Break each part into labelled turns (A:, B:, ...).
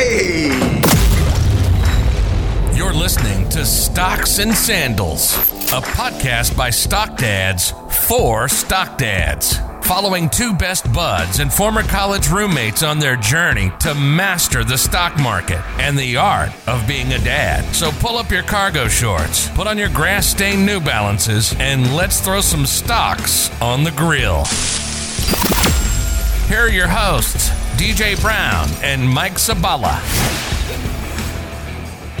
A: Hey!
B: You're listening to Stocks and Sandals, a podcast by Stock Dads for Stock Dads, following two best buds and former college roommates on their journey to master the stock market and the art of being a dad. So pull up your cargo shorts, put on your grass stained New Balances, and let's throw some stocks on the grill. Here are your hosts, DJ Brown and Mike Sabala.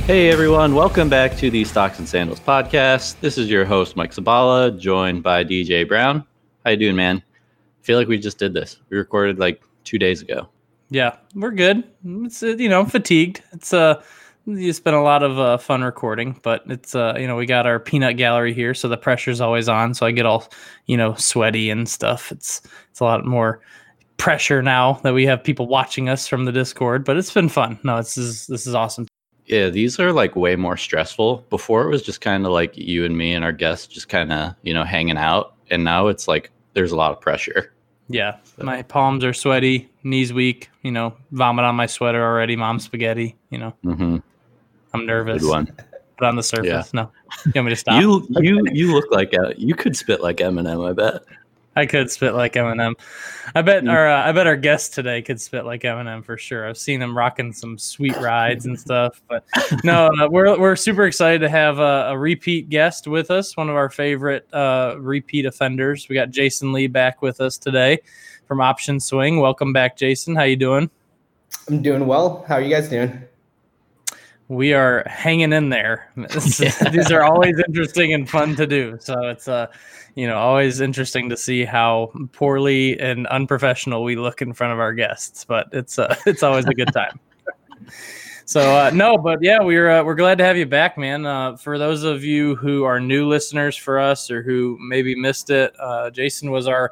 C: Hey everyone, welcome back to the Stocks and Sandals podcast. This is your host Mike Sabala, joined by DJ Brown. How you doing, man? I feel like we just did this. We recorded like two days ago.
D: Yeah, we're good. It's uh, you know fatigued. It's uh it's been a lot of uh, fun recording, but it's uh you know we got our peanut gallery here, so the pressure's always on. So I get all you know sweaty and stuff. It's it's a lot more pressure now that we have people watching us from the Discord, but it's been fun. No, this is this is awesome.
C: Yeah, these are like way more stressful. Before it was just kind of like you and me and our guests just kind of, you know, hanging out. And now it's like there's a lot of pressure.
D: Yeah. So. My palms are sweaty, knees weak, you know, vomit on my sweater already, mom spaghetti, you know. Mm-hmm. I'm nervous.
C: Good one.
D: But on the surface, yeah. no. You want me to stop?
C: you you you look like a, you could spit like Eminem, I bet.
D: I could spit like Eminem. I bet mm. our uh, I bet our guest today could spit like Eminem for sure. I've seen him rocking some sweet rides and stuff. But no, uh, we're we're super excited to have a, a, repeat guest with us. One of our favorite uh, repeat offenders. We got Jason Lee back with us today from Option Swing. Welcome back, Jason. How you doing?
E: I'm doing well. How are you guys doing?
D: We are hanging in there. These are always interesting and fun to do. So it's uh, you know, always interesting to see how poorly and unprofessional we look in front of our guests. But it's uh, it's always a good time. so uh, no, but yeah, we're uh, we're glad to have you back, man. Uh, for those of you who are new listeners for us or who maybe missed it, uh, Jason was our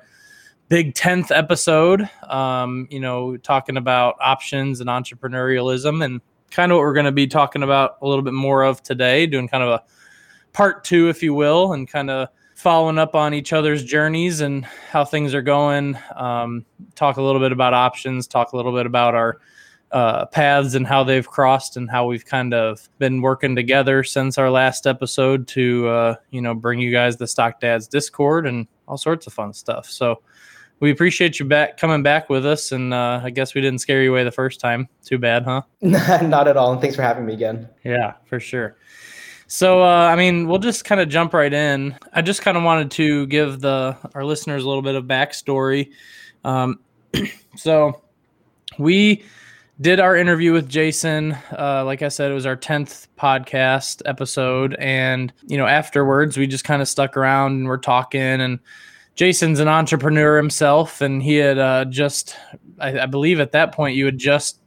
D: big 10th episode um, you know talking about options and entrepreneurialism and kind of what we're going to be talking about a little bit more of today, doing kind of a part two, if you will, and kind of following up on each other's journeys and how things are going. Um, talk a little bit about options, talk a little bit about our uh, paths and how they've crossed and how we've kind of been working together since our last episode to, uh, you know, bring you guys the Stock Dads Discord and all sorts of fun stuff. So, we appreciate you back coming back with us, and uh, I guess we didn't scare you away the first time. Too bad, huh?
E: Not at all. And thanks for having me again.
D: Yeah, for sure. So, uh, I mean, we'll just kind of jump right in. I just kind of wanted to give the our listeners a little bit of backstory. Um, so, we did our interview with Jason. Uh, like I said, it was our tenth podcast episode, and you know, afterwards, we just kind of stuck around and we're talking and Jason's an entrepreneur himself, and he had uh, just, I, I, believe at that point, you had just,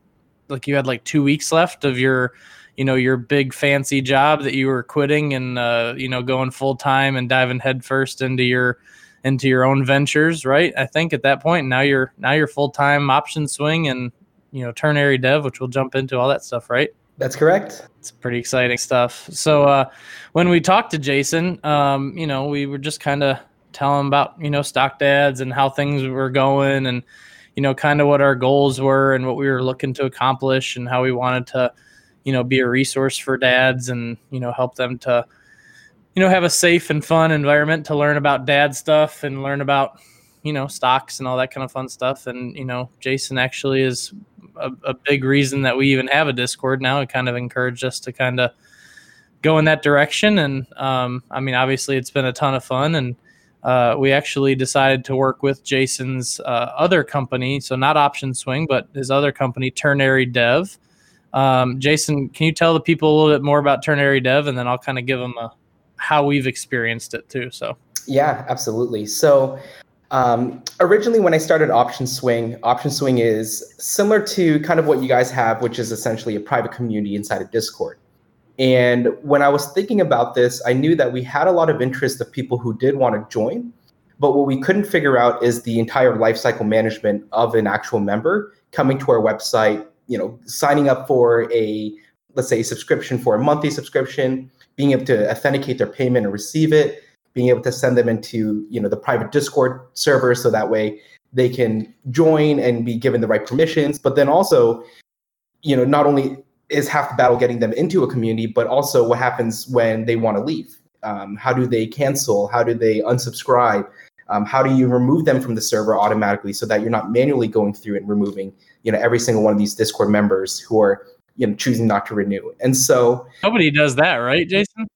D: like, you had like two weeks left of your, you know, your big fancy job that you were quitting and, uh, you know, going full time and diving headfirst into your, into your own ventures, right? I think at that point, now you're, now you're full time option swing and, you know, ternary dev, which we'll jump into all that stuff, right?
E: That's correct.
D: It's pretty exciting stuff. So, uh, when we talked to Jason, um, you know, we were just kind of tell them about you know stock dads and how things were going and you know kind of what our goals were and what we were looking to accomplish and how we wanted to you know be a resource for dads and you know help them to you know have a safe and fun environment to learn about dad stuff and learn about you know stocks and all that kind of fun stuff. And you know jason actually is a, a big reason that we even have a discord now. It kind of encouraged us to kind of go in that direction. And um, i mean obviously it's been a ton of fun and uh, we actually decided to work with Jason's uh, other company, so not Option Swing, but his other company, Ternary Dev. Um, Jason, can you tell the people a little bit more about Ternary Dev, and then I'll kind of give them a how we've experienced it too. So
E: yeah, absolutely. So um, originally, when I started Option Swing, Option Swing is similar to kind of what you guys have, which is essentially a private community inside of Discord. And when I was thinking about this, I knew that we had a lot of interest of people who did want to join. But what we couldn't figure out is the entire lifecycle management of an actual member coming to our website, you know, signing up for a, let's say, subscription for a monthly subscription, being able to authenticate their payment and receive it, being able to send them into, you know, the private Discord server so that way they can join and be given the right permissions. But then also you know, not only is half the battle getting them into a community, but also what happens when they want to leave. Um, how do they cancel? How do they unsubscribe? Um, how do you remove them from the server automatically so that you're not manually going through and removing, you know, every single one of these Discord members who are, you know, choosing not to renew? And so
D: nobody does that, right, Jason?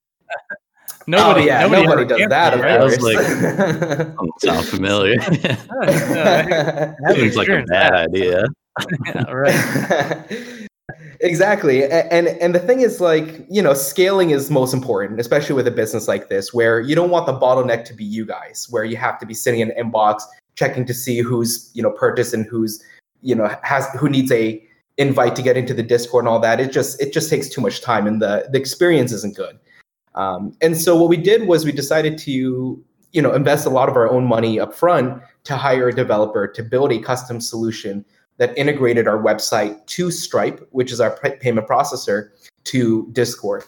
E: nobody, oh, yeah, nobody, nobody does that. Of
C: right? course. like, sound familiar. Seems like a bad idea.
D: yeah, right.
E: Exactly and and the thing is like you know scaling is most important especially with a business like this where you don't want the bottleneck to be you guys where you have to be sitting in an inbox checking to see who's you know purchased and who's you know has who needs a invite to get into the discord and all that. It just it just takes too much time and the the experience isn't good. Um, and so what we did was we decided to you know invest a lot of our own money up front to hire a developer to build a custom solution that integrated our website to Stripe, which is our payment processor, to Discord.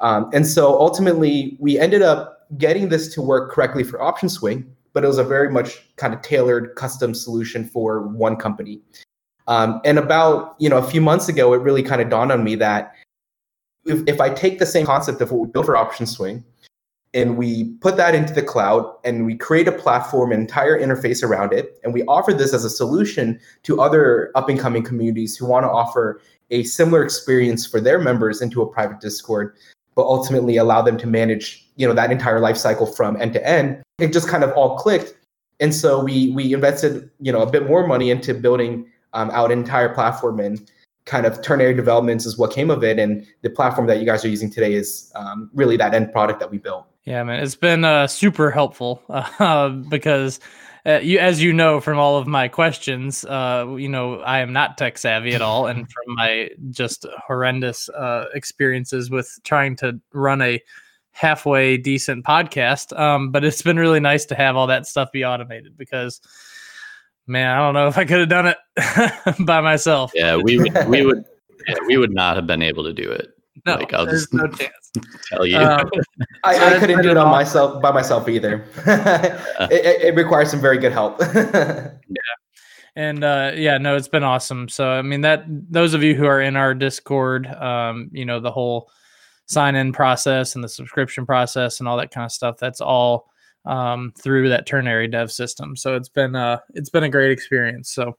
E: Um, and so ultimately, we ended up getting this to work correctly for Option Swing, but it was a very much kind of tailored custom solution for one company. Um, and about you know a few months ago, it really kind of dawned on me that if, if I take the same concept of what we built for OptionSwing and we put that into the cloud and we create a platform entire interface around it and we offer this as a solution to other up and coming communities who want to offer a similar experience for their members into a private discord but ultimately allow them to manage you know that entire life cycle from end to end. It just kind of all clicked and so we we invested you know a bit more money into building um, out entire platform and kind of ternary developments is what came of it and the platform that you guys are using today is um, really that end product that we built
D: yeah, man, it's been uh, super helpful uh, because, uh, you, as you know from all of my questions, uh, you know I am not tech savvy at all, and from my just horrendous uh, experiences with trying to run a halfway decent podcast. Um, but it's been really nice to have all that stuff be automated because, man, I don't know if I could have done it by myself.
C: Yeah, we would, we would, yeah, we would not have been able to do it.
D: No, like, I'll just no chance.
C: Tell you, um,
E: I, I, couldn't do it on myself by myself either. it, it, requires some very good help.
D: yeah, and uh, yeah, no, it's been awesome. So I mean that those of you who are in our Discord, um, you know, the whole sign in process and the subscription process and all that kind of stuff. That's all um, through that ternary dev system. So it's been uh, it's been a great experience. So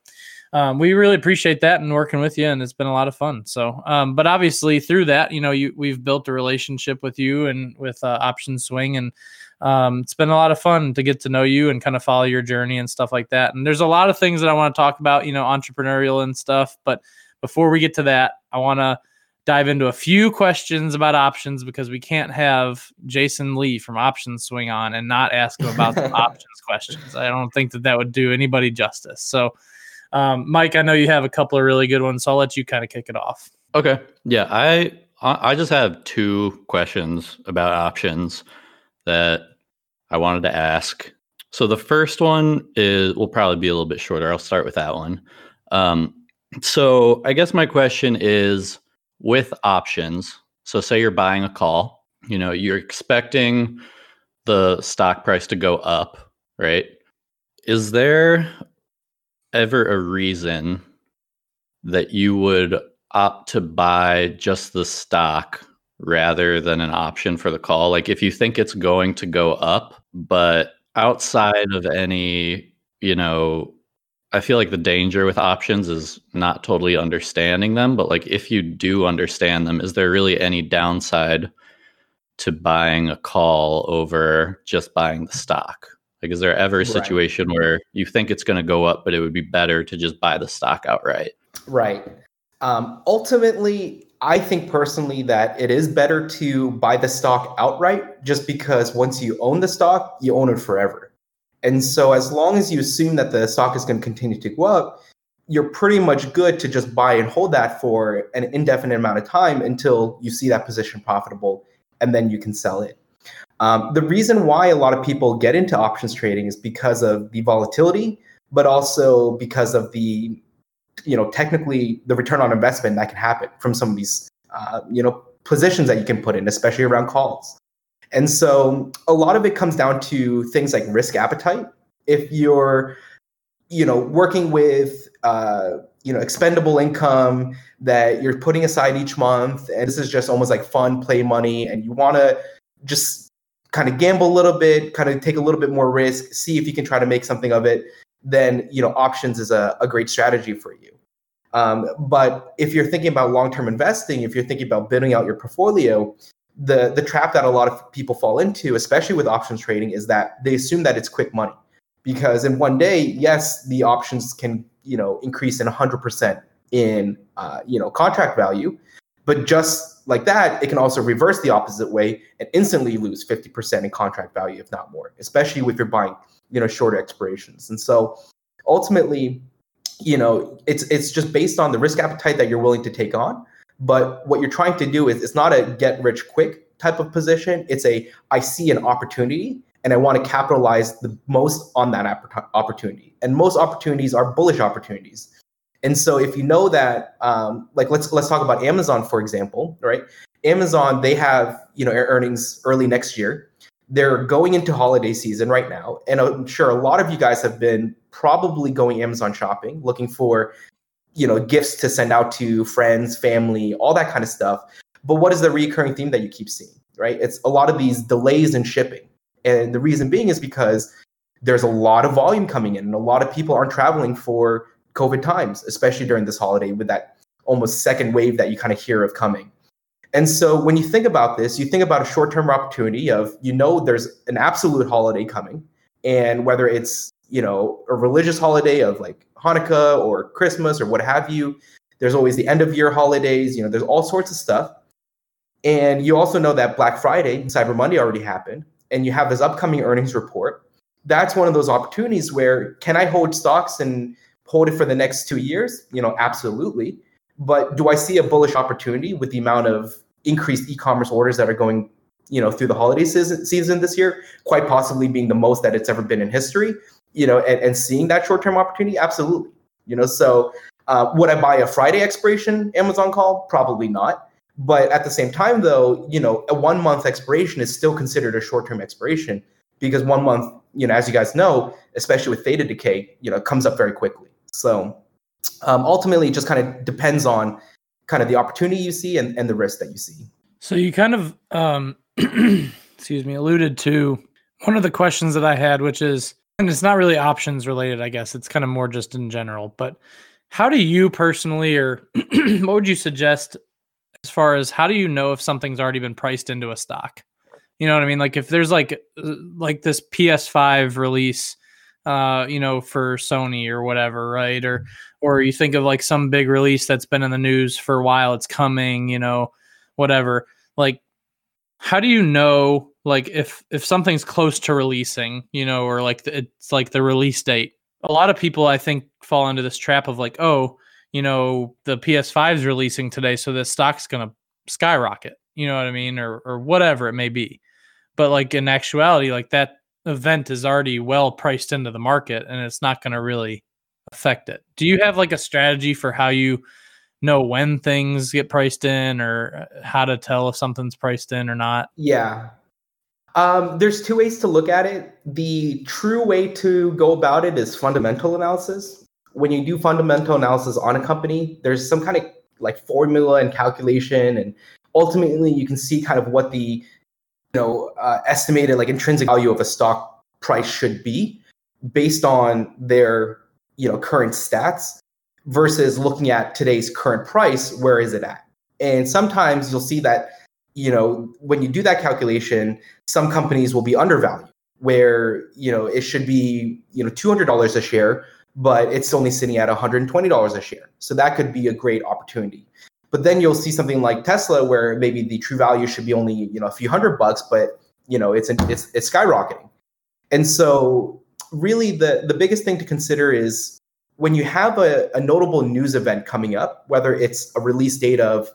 D: um, we really appreciate that and working with you, and it's been a lot of fun. So, um, but obviously through that, you know, you we've built a relationship with you and with uh, Option Swing, and um, it's been a lot of fun to get to know you and kind of follow your journey and stuff like that. And there's a lot of things that I want to talk about, you know, entrepreneurial and stuff. But before we get to that, I want to dive into a few questions about options because we can't have Jason Lee from Options Swing on and not ask him about the options questions. I don't think that that would do anybody justice. So. Um, Mike, I know you have a couple of really good ones, so I'll let you kind of kick it off.
C: Okay. Yeah, I I just have two questions about options that I wanted to ask. So the first one is will probably be a little bit shorter. I'll start with that one. Um, so I guess my question is with options. So say you're buying a call, you know, you're expecting the stock price to go up, right? Is there ever a reason that you would opt to buy just the stock rather than an option for the call? Like if you think it's going to go up, but outside of any, you know, I feel like the danger with options is not totally understanding them, but like if you do understand them, is there really any downside to buying a call over just buying the stock? Like, is there ever a situation right. where you think it's going to go up, but it would be better to just buy the stock outright?
E: Right. Um, ultimately, I think personally that it is better to buy the stock outright just because once you own the stock, you own it forever. And so, as long as you assume that the stock is going to continue to go up, you're pretty much good to just buy and hold that for an indefinite amount of time until you see that position profitable and then you can sell it. Um, the reason why a lot of people get into options trading is because of the volatility, but also because of the, you know, technically the return on investment that can happen from some of these, uh, you know, positions that you can put in, especially around calls. And so a lot of it comes down to things like risk appetite. If you're, you know, working with, uh, you know expendable income that you're putting aside each month and this is just almost like fun play money and you want to just kind of gamble a little bit kind of take a little bit more risk see if you can try to make something of it then you know options is a, a great strategy for you. Um, but if you're thinking about long-term investing if you're thinking about building out your portfolio the the trap that a lot of people fall into especially with options trading is that they assume that it's quick money. Because in one day yes the options can you know increase in 100% in uh, you know contract value but just like that it can also reverse the opposite way and instantly lose 50% in contract value if not more especially if you're buying you know shorter expirations and so ultimately you know it's it's just based on the risk appetite that you're willing to take on but what you're trying to do is it's not a get rich quick type of position it's a i see an opportunity and I want to capitalize the most on that opportunity. And most opportunities are bullish opportunities. And so if you know that, um, like let's let's talk about Amazon for example, right? Amazon they have you know earnings early next year. They're going into holiday season right now, and I'm sure a lot of you guys have been probably going Amazon shopping, looking for you know gifts to send out to friends, family, all that kind of stuff. But what is the recurring theme that you keep seeing? Right? It's a lot of these delays in shipping and the reason being is because there's a lot of volume coming in and a lot of people aren't traveling for COVID times, especially during this holiday with that almost second wave that you kind of hear of coming. And so when you think about this, you think about a short-term opportunity of you know there's an absolute holiday coming and whether it's, you know, a religious holiday of like Hanukkah or Christmas or what have you, there's always the end of year holidays, you know, there's all sorts of stuff. And you also know that Black Friday Cyber Monday already happened and you have this upcoming earnings report, that's one of those opportunities where can I hold stocks and hold it for the next two years? You know, absolutely. But do I see a bullish opportunity with the amount of increased e-commerce orders that are going, you know, through the holiday season, season this year? Quite possibly being the most that it's ever been in history. You know, and, and seeing that short-term opportunity, absolutely. You know, so uh, would I buy a Friday expiration Amazon call? Probably not. But at the same time, though, you know, a one month expiration is still considered a short term expiration because one month, you know, as you guys know, especially with theta decay, you know, comes up very quickly. So um, ultimately, it just kind of depends on kind of the opportunity you see and, and the risk that you see.
D: So you kind of, um, excuse me, alluded to one of the questions that I had, which is, and it's not really options related, I guess. It's kind of more just in general. But how do you personally, or what would you suggest as far as how do you know if something's already been priced into a stock? You know what I mean? Like if there's like uh, like this PS5 release uh, you know, for Sony or whatever, right? Or or you think of like some big release that's been in the news for a while, it's coming, you know, whatever. Like how do you know like if if something's close to releasing, you know, or like the, it's like the release date? A lot of people I think fall into this trap of like, oh, you know, the PS5 is releasing today, so the stock's to skyrocket, you know what I mean? Or, or whatever it may be. But like in actuality, like that event is already well priced into the market and it's not going to really affect it. Do you have like a strategy for how you know when things get priced in or uh, how to tell if something's priced in or not?
E: Yeah. Um, there's two ways to look at it. The true way to go about it is fundamental analysis when you do fundamental analysis on a company, there's some kind of like formula and calculation, and ultimately you can see kind of what the know uh, estimated like intrinsic value of a stock price should be based on their you know current stats versus looking at today's current price where is it at and sometimes you'll see that you know when you do that calculation some companies will be undervalued where you know it should be you know $200 a share but it's only sitting at $120 a share. So that could be a great opportunity. But then you'll see something like Tesla where maybe the true value should be only, you know, a few hundred bucks, but you know, it's it's it's skyrocketing. And so really the the biggest thing to consider is when you have a, a notable news event coming up, whether it's a release date of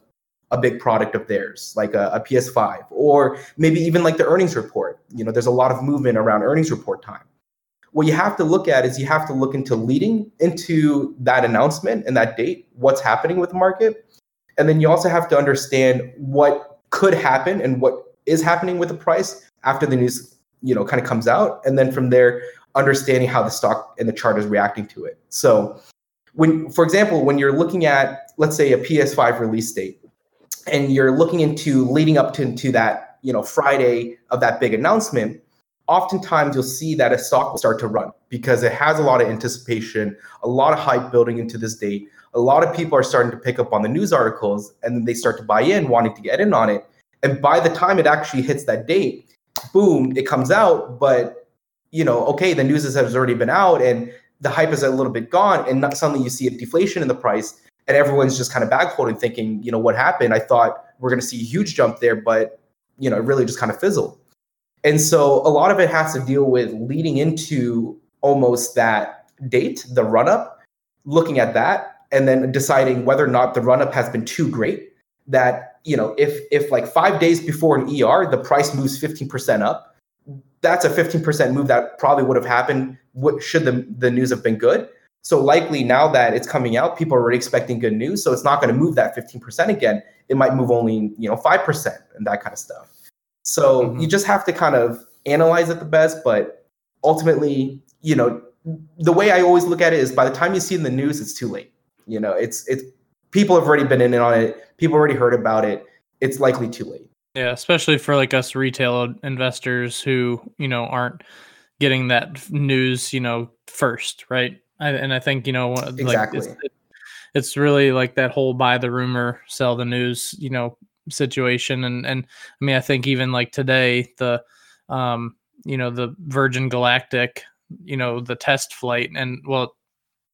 E: a big product of theirs, like a, a PS5, or maybe even like the earnings report. You know, there's a lot of movement around earnings report time what you have to look at is you have to look into leading into that announcement and that date, what's happening with the market. And then you also have to understand what could happen and what is happening with the price after the news, you know, kind of comes out. And then from there, understanding how the stock and the chart is reacting to it. So when for example when you're looking at let's say a ps5 release date and you're looking into leading up to, that you know friday of that big announcement oftentimes you'll see that a stock will start to run because it has a lot of anticipation a lot of hype building into this date. A lot of people are starting to pick up on the news articles and then they start to buy in wanting to get in on it. And by the time it actually hits that date boom it comes out. But you know okay the news has already been out and the hype is a little bit gone and not, suddenly you see a deflation in the price and everyone's just kind of bag holding thinking you know what happened? I thought we're going to see a huge jump there but you know it really just kind of fizzled and so a lot of it has to deal with leading into almost that date the run up looking at that and then deciding whether or not the run up has been too great that you know if if like 5 days before an ER the price moves 15% up that's a 15% move that probably would have happened what should the, the news have been good. So likely now that it's coming out people are already expecting good news so it's not going to move that 15% again. It might move only you know 5% and that kind of stuff so mm-hmm. you just have to kind of analyze it the best but ultimately you know the way i always look at it is by the time you see in the news it's too late you know it's it's people have already been in on it people already heard about it it's likely too late
D: yeah, especially for like us retail investors who, you know, aren't getting that news, you know, first, right? I, and I think, you know, like
E: exactly.
D: It's, it's really like that whole buy the rumor, sell the news, you know, situation. And and I mean, I think even like today, the um, you know, the Virgin Galactic, you know, the test flight and well,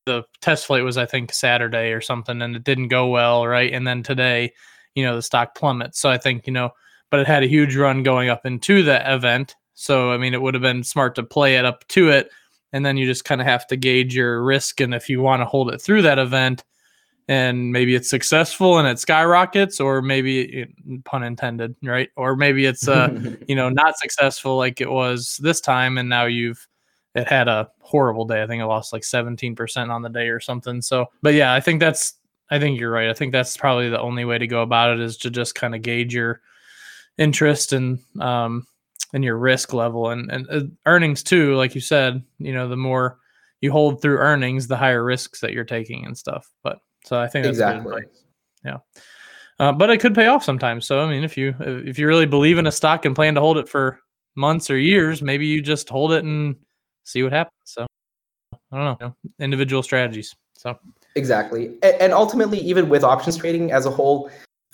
D: the test flight was I think Saturday or something, and it didn't go well, right? And then today, you know, the stock plummets. So I think, you know, but it had a huge run going up into the event. So, I mean, it would have been smart to play it up to it. And then you just kind of have to gauge your risk. And if you want to hold it through that event and maybe it's successful and it skyrockets, or maybe, pun intended, right? Or maybe it's, uh, you know, not successful like it was this time. And now you've, it had a horrible day. I think it lost like 17% on the day or something. So, but yeah, I think that's, I think you're right. I think that's probably the only way to go about it is to just kind of gauge your, interest and um and your risk level and and uh, earnings too like you said you know the more you hold through earnings the higher risks that you're taking and stuff but so i think that's
E: exactly.
D: yeah. Uh, but it could pay off sometimes. So i mean if you if you really believe in a stock and plan to hold it for months or years maybe you just hold it and see what happens. So i don't know you know, individual strategies. So
E: exactly. And, and ultimately even with options trading as a whole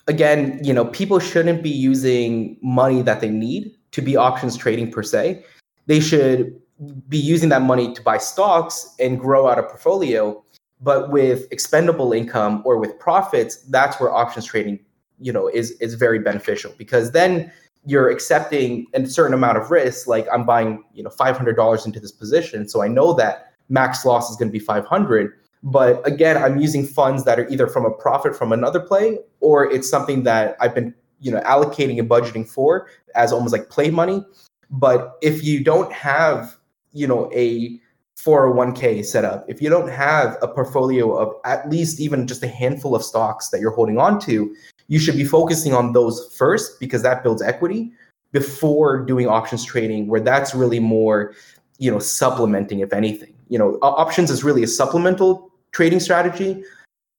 E: again, you know, people shouldn't be using money that they need to be options trading per se. They should be using that money to buy stocks and grow out a portfolio. But with expendable income or with profits, that's where options trading, you know, is is very beneficial because then you're accepting a certain amount of risk. Like I'm buying, you know, five hundred dollars into this position, so I know that max loss is going to be five hundred but again, I'm using funds that are either from a profit from another play or it's something that I've been, you know, allocating and budgeting for as almost like play money. But if you don't have, you know, a 401k set up, if you don't have a portfolio of at least even just a handful of stocks that you're holding on to, you should be focusing on those first because that builds equity before doing options trading, where that's really more, you know, supplementing, if anything. You know, options is really a supplemental trading strategy.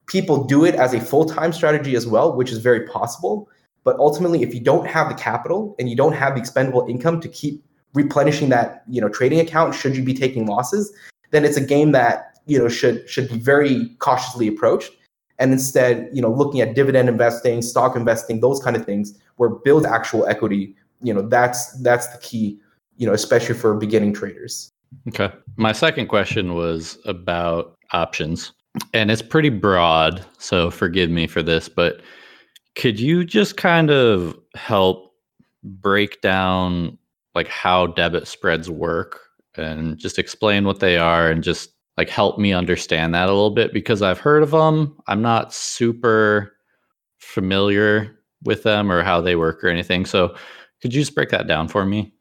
E: People do it as a full time strategy as well, which is very possible. But ultimately, if you don't have the capital and you don't have the expendable income to keep replenishing that you know trading account, should you be taking losses, then it's a game that you know should should be very cautiously approached. And instead, you know, looking at dividend investing, stock investing, those kind of things, where build actual equity, you know, that's that's the key, you know, especially for beginning traders.
C: Okay. My second question was about options, and it's pretty broad. So forgive me for this, but could you just kind of help break down like how debit spreads work and just explain what they are and just like help me understand that a little bit because I've heard of them. I'm not super familiar with them or how they work or anything. So could you just break that down for me?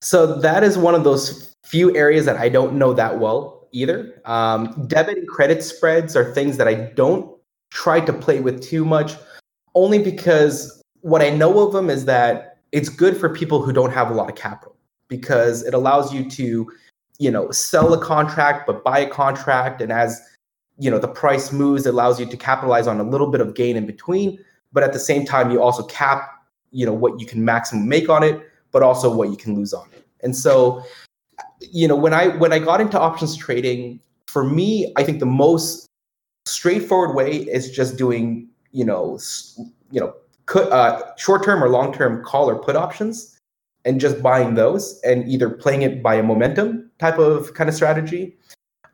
E: So that is one of those few areas that I don't know that well either. Um, debit and credit spreads are things that I don't try to play with too much, only because what I know of them is that it's good for people who don't have a lot of capital because it allows you to, you know, sell a contract but buy a contract, and as you know the price moves it allows you to capitalize on a little bit of gain in between. But at the same time you also cap you know what you can maximum make on it but also what you can lose on it. And so you know when i when i got into options trading for me i think the most straightforward way is just doing you know you know uh, short term or long term call or put options and just buying those and either playing it by a momentum type of kind of strategy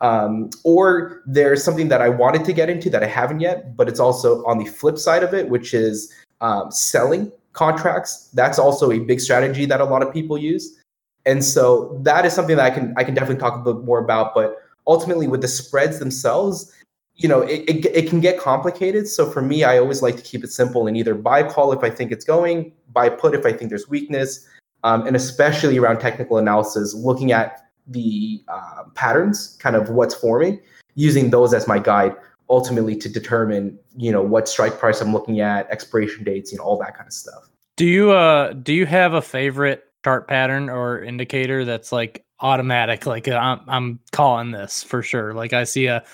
E: um, or there's something that I wanted to get into that I haven't yet, but it's also on the flip side of it, which is um, selling contracts. That's also a big strategy that a lot of people use. And so that is something that I can I can definitely talk a bit more about. But ultimately, with the spreads themselves, you know, it, it, it can get complicated. So for me, I always like to keep it simple and either buy call if I think it's going, buy put if I think there's weakness, um, and especially around technical analysis, looking at the uh, patterns, kind of what's forming, using those as my guide ultimately to determine, you know, what strike price I'm looking at, expiration dates, you know, all that kind of stuff.
D: Do you uh do you have a favorite chart pattern or indicator that's like automatic? Like I'm I'm calling this for sure. Like I see a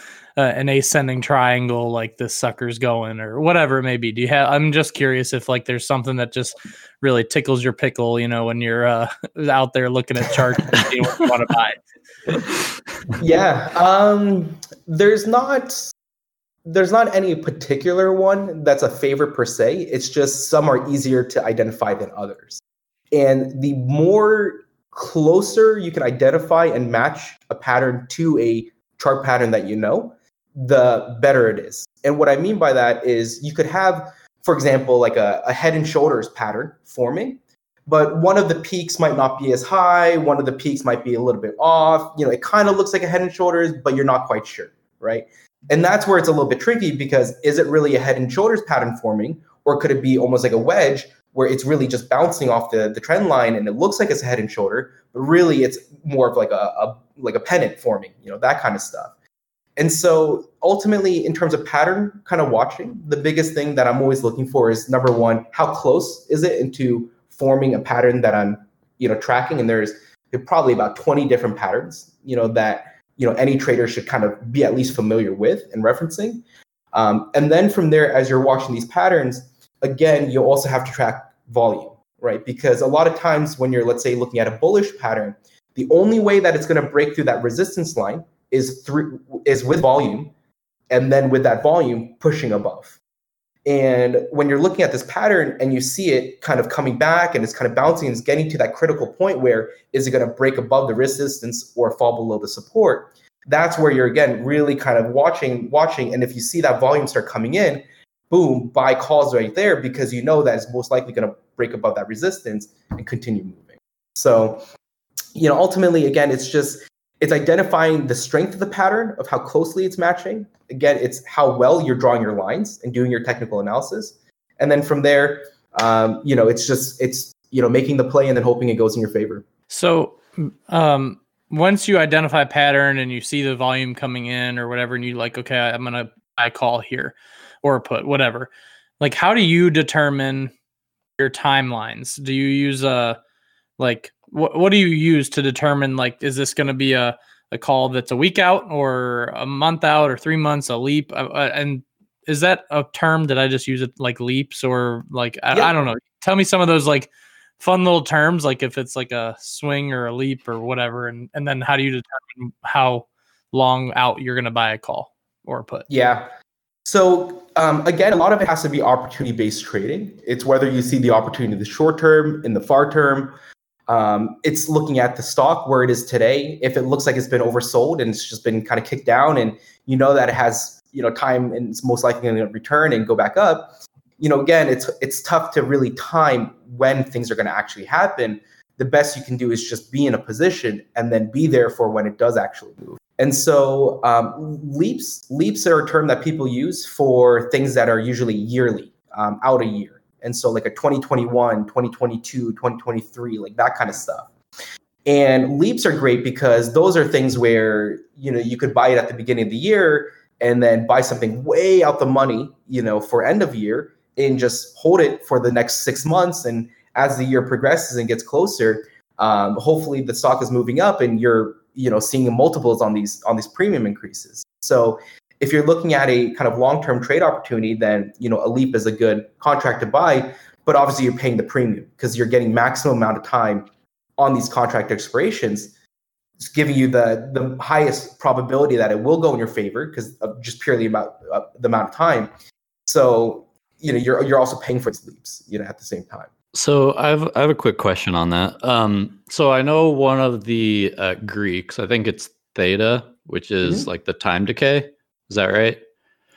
D: uh, an ascending triangle like this sucker's going or whatever it may be. Do you have i'm just curious if like there's something that just really tickles your pickle you know when you're uh, out there looking at charts and you want to buy.
E: Yeah um there's not there's not any particular one that's a favorite per se. It's just some are easier to identify than others. And the more closer you can identify and match a pattern to a chart pattern that you know the better it is. And what I mean by that is you could have, for example, like a, a head and shoulders pattern forming, but one of the peaks might not be as high, one of the peaks might be a little bit off. You know, it kind of looks like a head and shoulders, but you're not quite sure, right? And that's where it's a little bit tricky because is it really a head and shoulders pattern forming, or could it be almost like a wedge where it's really just bouncing off the, the trend line and it looks like it's a head and shoulder, but really it's more of like a, a like a pennant forming, you know, that kind of stuff. And so ultimately, in terms of pattern kind of watching, the biggest thing that I'm always looking for is number one, how close is it into forming a pattern that I'm, you know, tracking? And there's probably about 20 different patterns, you know, that you know any trader should kind of be at least familiar with and referencing. Um, and then from there, as you're watching these patterns, again, you also have to track volume, right? Because a lot of times when you're, let's say, looking at a bullish pattern, the only way that it's going to break through that resistance line is through is with volume and then with that volume pushing above. And when you're looking at this pattern and you see it kind of coming back and it's kind of bouncing it's getting to that critical point where is it going to break above the resistance or fall below the support that's where you're again really kind of watching watching. And if you see that volume start coming in boom buy calls right there because you know that it's most likely going to break above that resistance and continue moving. So you know ultimately again it's just it's identifying the strength of the pattern of how closely it's matching. Again, it's how well you're drawing your lines and doing your technical analysis. And then from there, um, you know, it's just it's you know making the play and then hoping it goes in your favor.
D: So um, once you identify pattern and you see the volume coming in or whatever, and you like, okay, I'm gonna I call here or put whatever. Like, how do you determine your timelines? Do you use a like what what do you use to determine like is this going to be a a call that's a week out or a month out or three months a leap? Uh, uh and is that a term? That I just use it like leaps or like I, I don't know. Tell me some of those like fun little terms like if it's like a swing or a leap or whatever and and then how do you determine how long out you're going to buy a call or a put?
E: Yeah. So um, again, a lot of it has to be opportunity based trading. It's whether you see the opportunity in the short term, in the far term, um, it's looking at the stock where it is today. If it looks like it's been oversold and it's just been kind of kicked down, and you know that it has you know time and it's most likely going to return and go back up. You know, again, it's it's tough to really time when things are going to actually happen. The best you can do is just be in a position and then be there for when it does actually move. And so um, leaps leaps are a term that people use for things that are usually yearly, um, out a year and so like a 2021 2022 2023 like that kind of stuff. And leaps are great because those are things where you know you could buy it at the beginning of the year and then buy something way out the money you know for end of year and just hold it for the next six months. And as the year progresses and gets closer um, hopefully the stock is moving up and you're you know seeing multiples on these on these premium increases. So if you're looking at a kind of long-term trade opportunity, then you know a leap is a good contract to buy. But obviously, you're paying the premium because you're getting maximum amount of time on these contract expirations. It's giving you the the highest probability that it will go in your favor because just purely about uh, the amount of time. So you know you're you're also paying for its leaps, you know, at the same time.
C: So I have I have a quick question on that. Um, so I know one of the uh, Greeks, I think it's theta, which is
E: Mhm.
C: like the time decay. Is that right?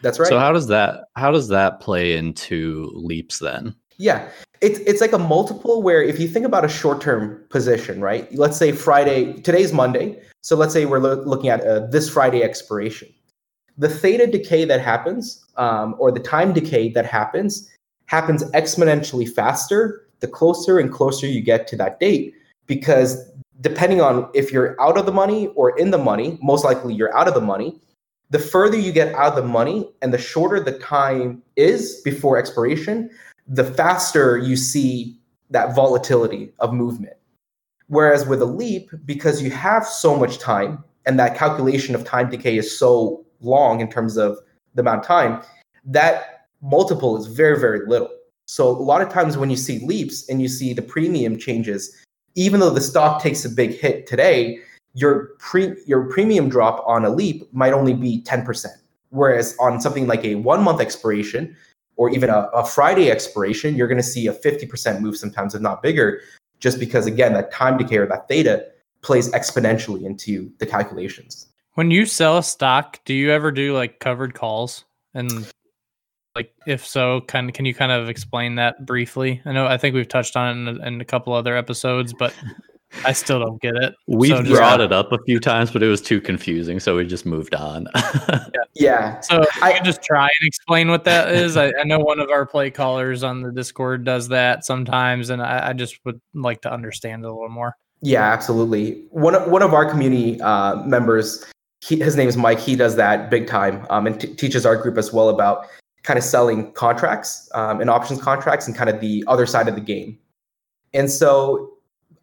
E: That's right.
C: So how does that how does that play into leaps then?
E: Yeah, it's it's like a multiple where if you think about a short term position, right? Let's say Friday, today's Monday, so let's say we're loo- looking at uh, this Friday expiration. The theta decay that happens, um, or the time decay that happens, happens exponentially faster the closer and closer you get to that date, because depending on if you're out of the money or in the money, most likely you're out of the money. The further you get out of the money and the shorter the time is before expiration, the faster you see that volatility of movement. Whereas with a leap, because you have so much time and that calculation of time decay is so long in terms of the amount of time, that multiple is very, very little. So a lot of times when you see leaps and you see the premium changes, even though the stock takes a big hit today, your pre your premium drop on a leap might only be 10%. Whereas on something like a one month expiration, or even a, a Friday expiration, you're going to see a 50% move sometimes, if not bigger, just because, again, that time decay or that theta plays exponentially into the calculations.
D: When you sell a stock, do you ever do like covered calls? And like, if so, of, can you kind of explain that briefly? I know I think we've touched on it in, in a couple other episodes, but I still don't get it.
C: We've
D: So just-
C: brought it up a few times, but it was too confusing, so we just moved on.
E: Yeah.
D: So
E: I-
D: I can just try and explain what that is. I, I know one of our play callers on the Discord does that sometimes, and I, I just would like to understand it a little more.
E: Yeah, absolutely. One of, one of our community uh, members, he, his name is Mike. He does that big time um, and t- teaches our group as well about kind of selling contracts um, and options contracts and kind of the other side of the game. And so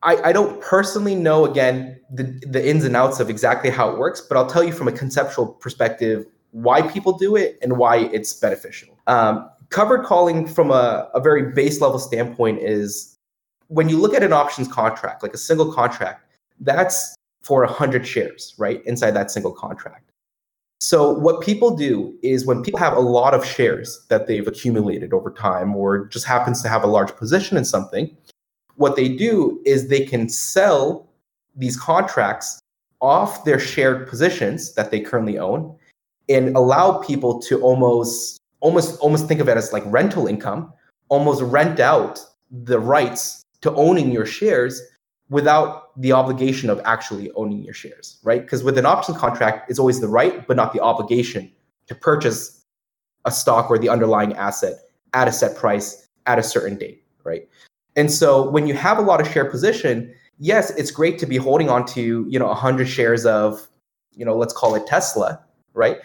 E: I, I don't personally know, again, the, the ins and outs of exactly how it works, but I'll tell you from a conceptual perspective why people do it and why it's beneficial. Um, covered calling from a, a very base level standpoint is when you look at an options contract, like a single contract, that's for 100 shares, right? Inside that single contract. So, what people do is when people have a lot of shares that they've accumulated over time or just happens to have a large position in something, what they do is they can sell these contracts off their shared positions that they currently own and allow people to almost almost almost think of it as like rental income almost rent out the rights to owning your shares without the obligation of actually owning your shares, right? Because with an options contract, it's always the right, but not the obligation to purchase a stock or the underlying asset at a set price at a certain date, right? And so when you have a lot of share position, yes, it's great to be holding on to, you know, 100 shares of, you know, let's call it Tesla, right?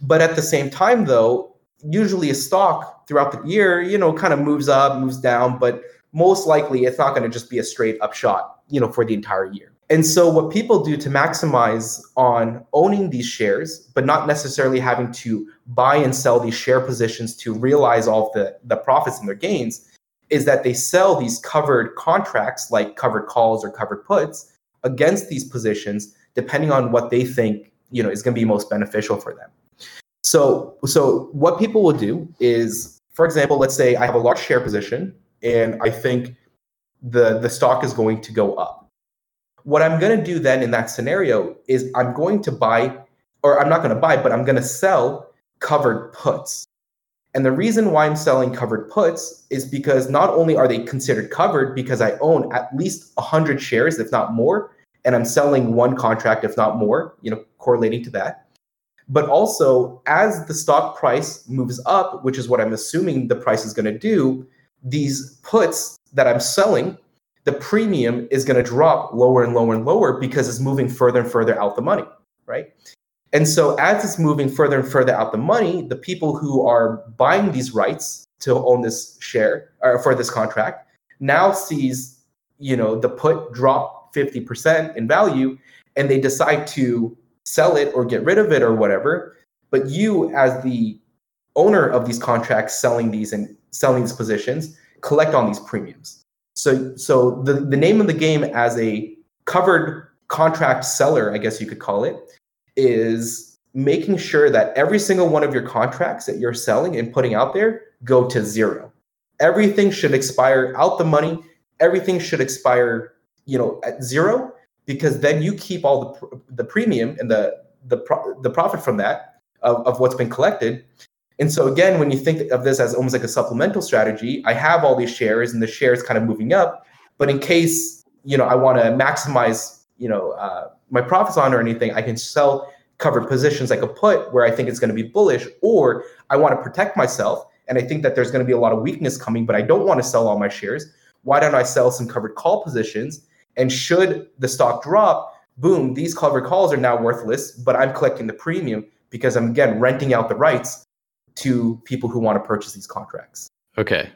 E: But at the same time, though, usually a stock throughout the year, you know, kind of moves up, moves down, but most likely it's not going to just be a straight up shot, you know, for the entire year. And so what people do to maximize on owning these shares, but not necessarily having to buy and sell these share positions to realize all of the, the profits and their gains, is that they sell these covered contracts like covered calls or covered puts against these positions, depending on what they think, you know, is going to be most beneficial for them. So, so what people will do is, for example, let's say I have a large share position and I think the the stock is going to go up. What I'm going to do then in that scenario is I'm going to buy, or I'm not going to buy, but I'm going to sell covered puts. And the reason why I'm selling covered puts is because not only are they considered covered because I own at least 100 shares, if not more, and I'm selling one contract, if not more, you know, correlating to that. But also, as the stock price moves up, which is what I'm assuming the price is going to do, these puts that I'm selling, the premium is going to drop lower and lower and lower because it's moving further and further out the money, right? And so as it's moving further and further out the money, the people who are buying these rights to own this share or for this contract now sees, you know, the put drop 50% in value and they decide to sell it or get rid of it or whatever. but you as the owner of these contracts selling these and selling these positions collect on these premiums. So so the, the name of the game as a covered contract seller, I guess you could call it, is making sure that every single one of your contracts that you're selling and putting out there go to zero. Everything should expire out the money. Everything should expire, you know, at zero because then you keep all the the premium and the the pro- the profit from that of, of what's been collected. And so again, when you think of this as almost like a supplemental strategy, I have all these shares and the shares kind of moving up, but in case you know I want to maximize you know uh, my profits on or anything, I can sell covered positions like a put where I think it's going to be bullish, or I want to protect myself and I think that there's going to be a lot of weakness coming, but I don't want to sell all my shares. Why don't I sell some covered call positions? And should the stock drop, boom, these covered calls are now worthless, but I'm collecting the premium because I'm again renting out the rights to people who want to purchase these contracts.
C: Okay.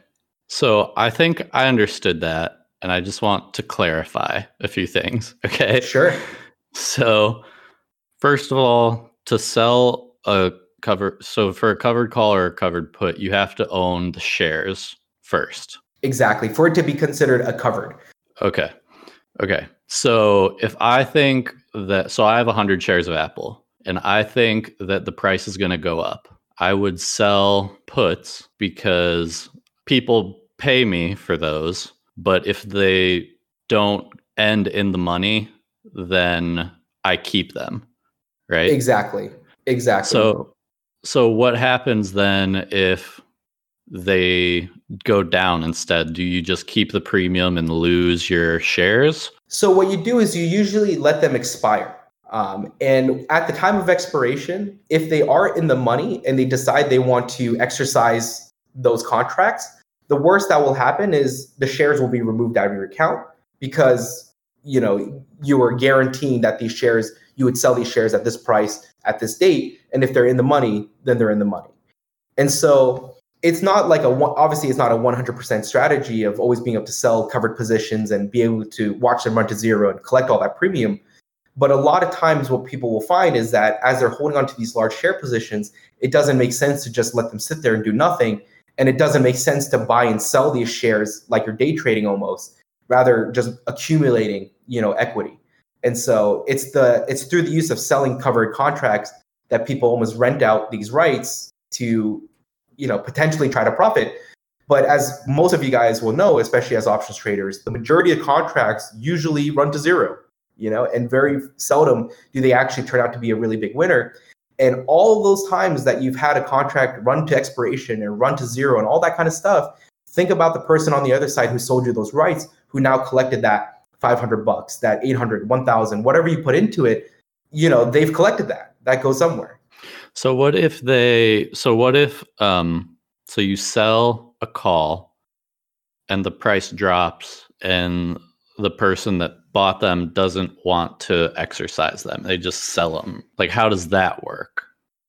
C: So I think I understood that. And I just want to clarify a few things. Okay.
E: Sure.
C: So, first of all, to sell a cover, so for a covered call or a covered put, you have to own the shares first.
E: Exactly. For it to be considered a covered.
C: Okay. Okay. So if I think that, so I have 100 shares of Apple and I think that the price is going to go up, I would sell puts because people pay me for those. But if they don't end in the money, then I keep them. Right.
E: Exactly. Exactly.
C: So, so what happens then if they go down instead? Do you just keep the premium and lose your shares?
E: So what you do is you usually let them expire. Um, and at the time of expiration, if they are in the money and they decide they want to exercise those contracts, the worst that will happen is the shares will be removed out of your account because you know you were guaranteeing that these shares you would sell these shares at this price at this date, and if they're in the money, then they're in the money. And so it's not like a obviously it's not a 100% strategy of always being able to sell covered positions and be able to watch them run to zero and collect all that premium. But a lot of times what people will find is that as they're holding on to these large share positions it doesn't make sense to just let them sit there and do nothing. And it doesn't make sense to buy and sell these shares like you're day trading almost rather just accumulating you know equity. And so it's the it's through the use of selling covered contracts that people almost rent out these rights to you know potentially try to profit. But as most of you guys will know especially as options traders the majority of contracts usually run to zero you know and very seldom do they actually turn out to be a really big winner. And all those times that you've had a contract run to expiration and run to zero and all that kind of stuff think about the person on the other side who sold you those rights who now collected that 500 bucks that 800 1000 whatever you put into it you know they've collected that that goes somewhere
C: so what if they so what if um so you sell a call and the price drops and the person that bought them doesn't want to exercise them. They just sell them. Like how does that work?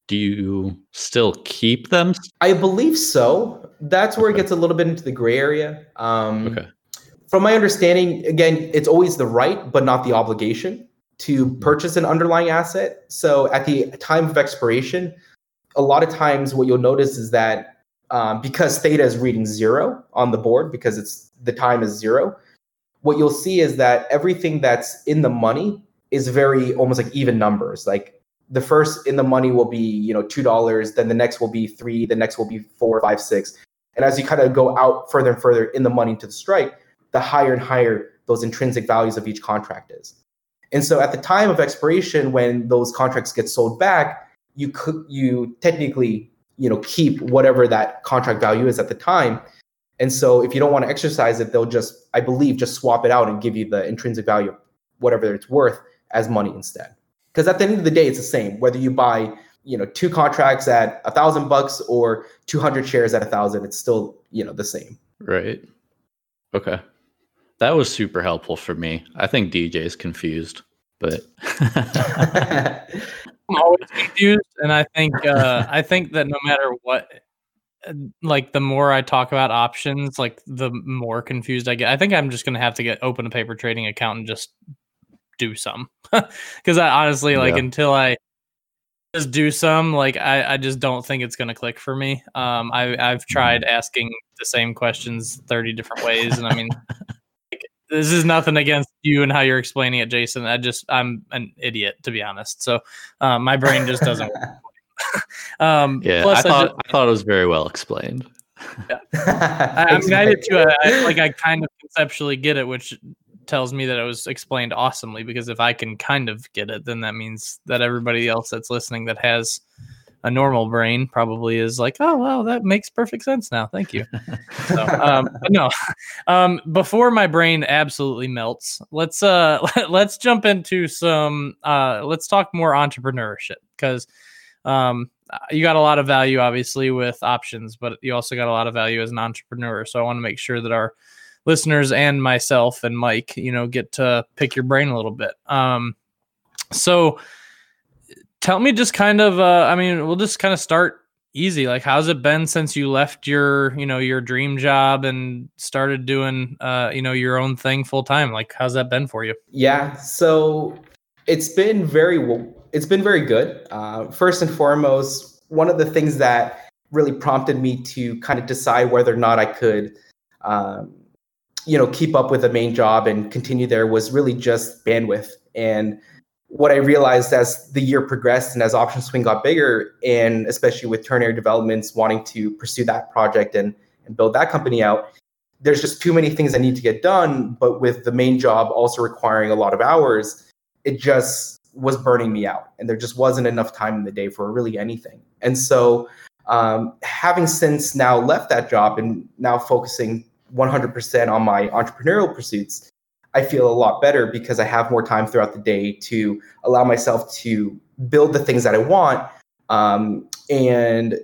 C: Do you still keep them?
E: I believe so. That's where okay. it gets a little bit into the gray area. Um
C: okay.
E: From my understanding, again, it's always the right but not the obligation to purchase an underlying asset. So at the time of expiration, a lot of times what you'll notice is that um, because theta is reading zero on the board because it's the time is zero, what you'll see is that everything that's in the money is very almost like even numbers. Like the first in the money will be you know two dollars, then the next will be three, the next will be four, five, six, and as you kind of go out further and further in the money to the strike, the higher and higher those intrinsic values of each contract is. And so at the time of expiration, when those contracts get sold back, you could you technically you know keep whatever that contract value is at the time. And so if you don't want to exercise it, they'll just, I believe, just swap it out and give you the intrinsic value, whatever it's worth, as money instead. Because at the end of the day, it's the same whether you buy you know two contracts at a thousand bucks or 200 shares at a thousand it's still you know the same
C: right okay that was super helpful for me. I think DJ is confused, but
D: I'm always confused, and I think uh, I think that no matter what, uh, like the more I talk about options, like the more confused I get. I think I'm just gonna have to get open a paper trading account and just do some, because I honestly like yeah. until I just do some. Like I, I just don't think it's gonna click for me. Um, I I've tried asking the same questions thirty different ways, and I mean, like, this is nothing against you and how you're explaining it, Jason. I just I'm an idiot to be honest. So uh, my brain just doesn't. um,
C: Yeah,
D: plus
C: I thought
D: just-
C: I thought it was very well explained.
D: I, I mean, I did too. I, I, like I kind of conceptually get it, which tells me that it was explained awesomely. Because if I can kind of get it, then that means that everybody else that's listening that has a normal brain probably is like, oh wow, that makes perfect sense now. Thank you. So, um, but no, um, before my brain absolutely melts, let's uh let's jump into some uh let's talk more entrepreneurship because um you got a lot of value obviously with options, but you also got a lot of value as an entrepreneur. So I want to make sure that our listeners and myself and Mike, you know, get to pick your brain a little bit. Um, so tell me just kind of, uh, I mean, we'll just kind of start easy. Like, how's it been since you left your, you know, your dream job and started doing, uh, you know, your own thing full time? Like, how's that been for you?
E: Yeah, so it's been very it's been very good. Uh, first and foremost, one of the things that really prompted me to kind of decide whether or not I could, um, you know, keep up with the main job and continue there was really just bandwidth. And what I realized as the year progressed and as Option Swing got bigger, and especially with Ternary Developments wanting to pursue that project and, and build that company out, there's just too many things that need to get done. But with the main job also requiring a lot of hours, it just was burning me out. And there just wasn't enough time in the day for really anything. And so, um, having since now left that job and now focusing 100% on my entrepreneurial pursuits, I feel a lot better because I have more time throughout the day to allow myself to build the things that I want. Um, and,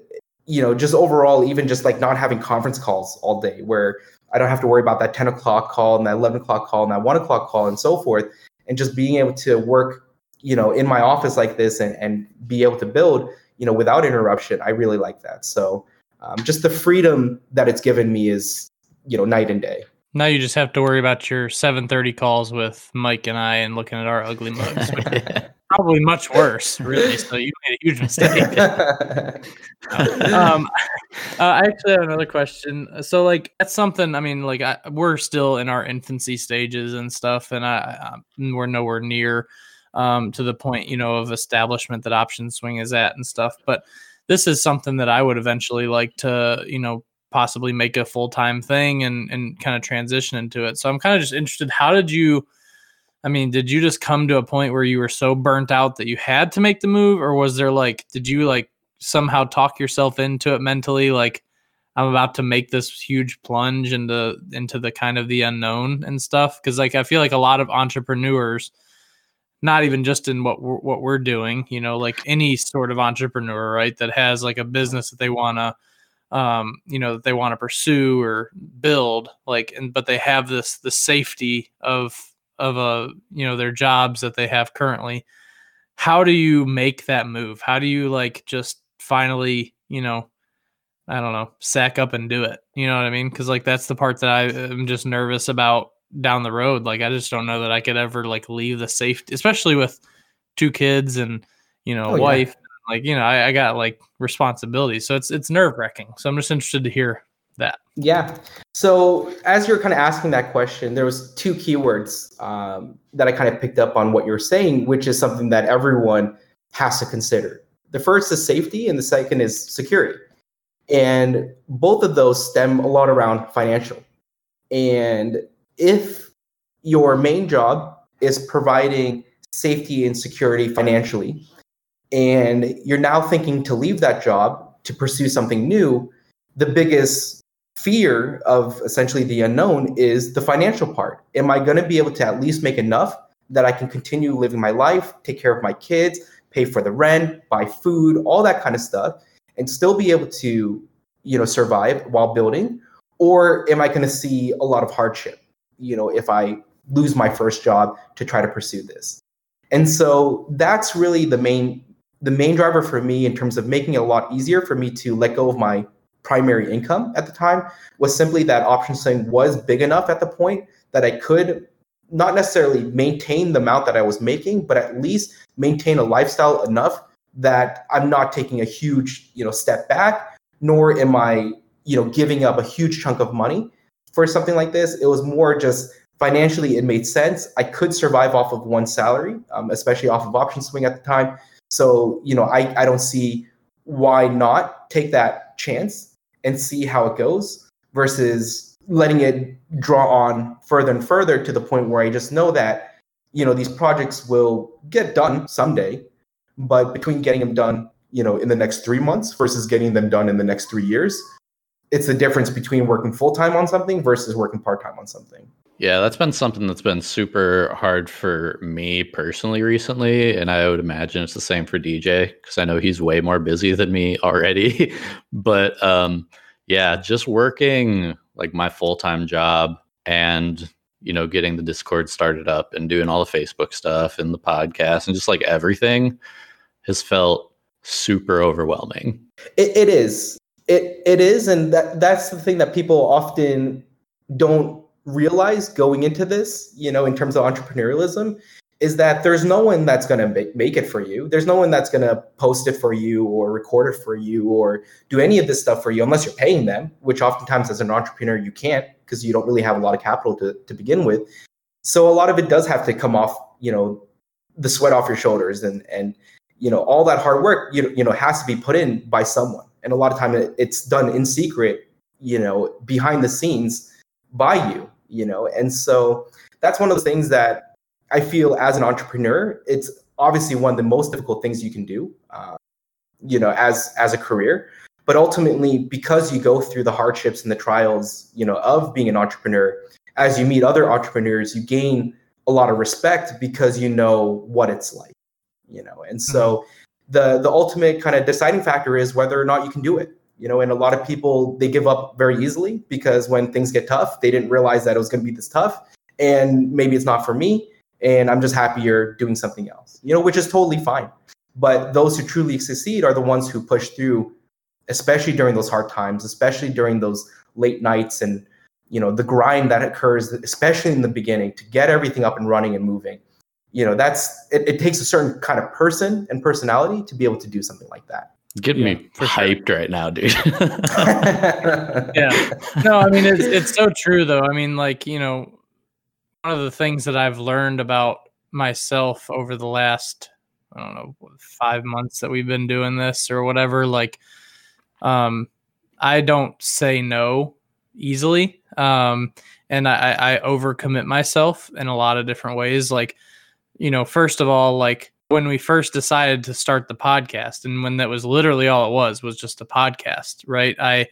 E: you know, just overall, even just like not having conference calls all day where I don't have to worry about that 10 o'clock call and that 11 o'clock call and that one o'clock call and so forth. And just being able to work, you know, in my office like this and, and be able to build, you know, without interruption, I really like that. So um, just the freedom that it's given me is, you know, night and day.
D: Now you just have to worry about your 7:30 calls with Mike and I and looking at our ugly mugs. which Probably much worse, really. So you made a huge mistake. um, uh, I actually have another question. So, like, that's something. I mean, like, I, we're still in our infancy stages and stuff, and I, I we're nowhere near um, to the point, you know, of establishment that Option Swing is at and stuff. But this is something that I would eventually like to, you know, possibly make a full time thing and and kind of transition into it. So I'm kind of just interested. How did you? I mean, did you just come to a point where you were so burnt out that you had to make the move, or was there like, did you like somehow talk yourself into it mentally? Like, I'm about to make this huge plunge into into the kind of the unknown and stuff. Because like, I feel like a lot of entrepreneurs, not even just in what we're, what we're doing, you know, like any sort of entrepreneur, right, that has like a business that they want to um you know that they want to pursue or build like and but they have this the safety of of a you know their jobs that they have currently. How do you make that move? How do you like just finally you know i don't know sack up and do it? You know what i mean? Because like that's the part that i am just nervous about down the road. Like i just don't know that i could ever like leave the safety especially with two kids and you know
E: Oh,
D: a
E: yeah.
D: Like you know I, I got like responsibilities so it's it's nerve-wracking so i'm just interested to hear that
E: Yeah. So as you're kind of asking that question, there was two keywords um, that I kind of picked up on what you're saying, which is something that everyone has to consider. The first is safety, and the second is security. And both of those stem a lot around financial. And if your main job is providing safety and security financially, and you're now thinking to leave that job to pursue something new, the biggest fear of essentially the unknown is the financial part. Am I going to be able to at least make enough that I can continue living my life, take care of my kids, pay for the rent, buy food, all that kind of stuff, and still be able to, you know, survive while building? Or am I going to see a lot of hardship, you know, if I lose my first job to try to pursue this? And so that's really the main the main driver for me in terms of making it a lot easier for me to let go of my primary income at the time was simply that option swing was big enough at the point that I could not necessarily maintain the amount that I was making, but at least maintain a lifestyle enough that I'm not taking a huge, you know, step back, nor am I, you know, giving up a huge chunk of money for something like this. It was more just financially, it made sense. I could survive off of one salary, um, especially off of option swing at the time. So, you know, I, I don't see why not take that chance and see how it goes versus letting it draw on further and further to the point where I just know that, you know, these projects will get done someday, but between getting them done, you know, in the next three months versus getting them done in the next three years, it's the difference between working full time on something versus working part time on something.
C: Yeah, that's been something that's been super hard for me personally recently. And I would imagine it's the same for DJ because I know he's way more busy than me already. but um, yeah, just working like my full time job and, you know, getting the Discord started up and doing all the Facebook stuff and the podcast and just like everything has felt super overwhelming.
E: It, it is. It, it is. And that, that's the thing that people often don't realize going into this, you know, in terms of entrepreneurialism, is that there's no one that's going to make it for you. There's no one that's going to post it for you or record it for you or do any of this stuff for you unless you're paying them, which oftentimes as an entrepreneur you can't because you don't really have a lot of capital to, to begin with. So a lot of it does have to come off, you know, the sweat off your shoulders and and you know all that hard work you, you know has to be put in by someone and a lot of time it's done in secret you know behind the scenes by you you know? And so that's one of the things that i feel as an entrepreneur it's obviously one of the most difficult things you can do uh, you know as as a career. But ultimately because you go through the hardships and the trials you know of being an entrepreneur as you meet other entrepreneurs you gain a lot of respect because you know what it's like you know? And so mm-hmm. the the ultimate kind of deciding factor is whether or not you can do it you know and a lot of people they give up very easily because when things get tough they didn't realize that it was going to be this tough and maybe it's not for me and i'm just happier doing something else you know which is totally fine. But those who truly succeed are the ones who push through especially during those hard times especially during those late nights and you know the grind that occurs especially in the beginning to get everything up and running and moving. You know that's it, it takes a certain kind of person and personality to be able to do something like that
C: Getting yeah, me hyped sure. right now, dude.
D: yeah. No, I mean it's it's so true though. I mean, like, you know, one of the things that I've learned about myself over the last, I don't know, five months that we've been doing this or whatever, like um I don't say no easily. Um and I, I overcommit myself in a lot of different ways. Like, you know, first of all, like when we first decided to start the podcast and when that was literally all it was was just a podcast right? I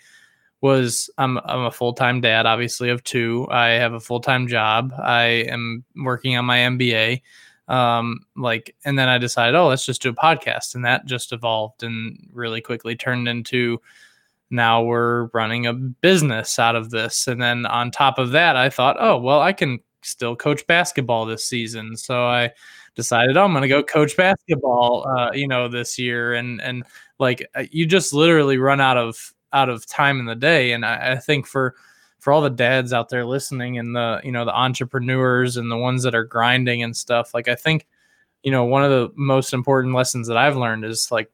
D: was i'm, I'm a full-time dad obviously of two. I have a full-time job. I am working on my mba um like and then i decided oh let's just do a podcast and that just evolved and really quickly turned into now we're running a business out of this. And then on top of that i thought oh well i can still coach basketball this season. So i decided oh, I'm going to go coach basketball, uh, you know, this year, and and like uh, you just literally run out of out of time in the day, and I, I think for for all the dads out there listening and the you know the entrepreneurs and the ones that are grinding and stuff, like I think you know one of the most important lessons that I've learned is like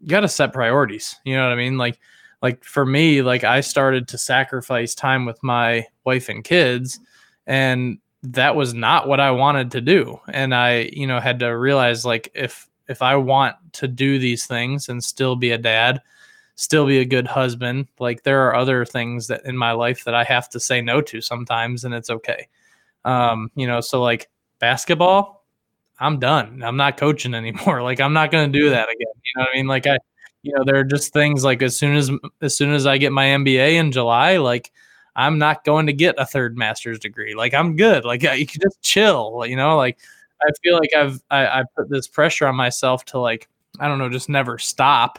D: you got to set priorities. You know what I mean? Like like for me, like I started to sacrifice time with my wife and kids and that was not what I wanted to do. And I, you know, had to realize like if if I want to do these things and still be a dad, still be a good husband, like there are other things that in my life that I have to say no to sometimes and it's okay. Um, you know, so like basketball, I'm done. I'm not coaching anymore. Like I'm not going to do that again. You know what I mean? Like I you know, there are just things like as soon as as soon as I get my MBA in July, like I'm not going to get a third master's degree. Like I'm good. Like you can just chill, you know, like I feel like I've, I, I put this pressure on myself to like, I don't know, just never stop,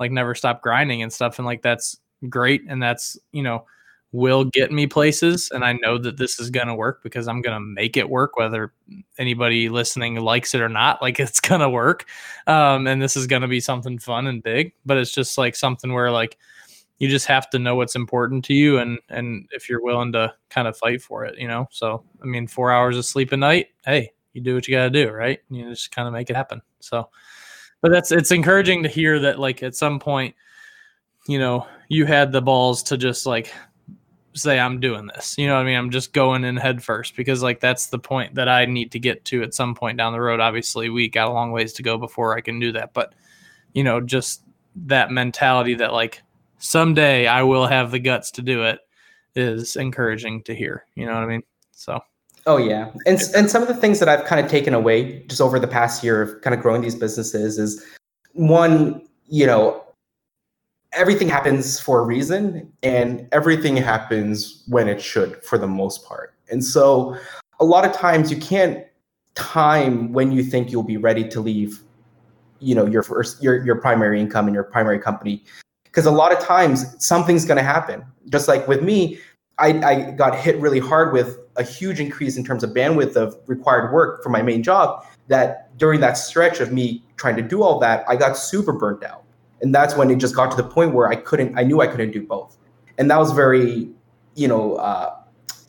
D: like never stop grinding and stuff. And like, that's great. And that's, you know, will get me places. And I know that this is going to work because I'm going to make it work, whether anybody listening likes it or not. Like it's going to work. Um, and this is going to be something fun and big, but it's just like something where like, you just have to know what's important to you and and if you're willing to kind of fight for it you know so i mean four hours of sleep a night hey you do what you got to do right you just kind of make it happen so but that's it's encouraging to hear that like at some point, you know, you had the balls to just like say I'm doing this. You know I mean? I'm just going in head first because like that's the point that I need to get to at some point down the road. Obviously, we got a long ways to go before I can do that, but you know, just that mentality that like someday I will have the guts to do it is encouraging to hear. You know what I mean? So
E: Oh yeah, and and some of the things that I've kind of taken away just over the past year of kind of growing these businesses is one, you know, everything happens for a reason, and everything happens when it should for the most part. And so, a lot of times you can't time when you think you'll be ready to leave, you know, your first your your primary income and your primary company, because a lot of times something's going to happen. Just like with me, I, I got hit really hard with a huge increase in terms of bandwidth of required work for my main job that during that stretch of me trying to do all that i got super burnt out. And that's when it just got to the point where i couldn't i knew i couldn't do both. And that was very you know uh,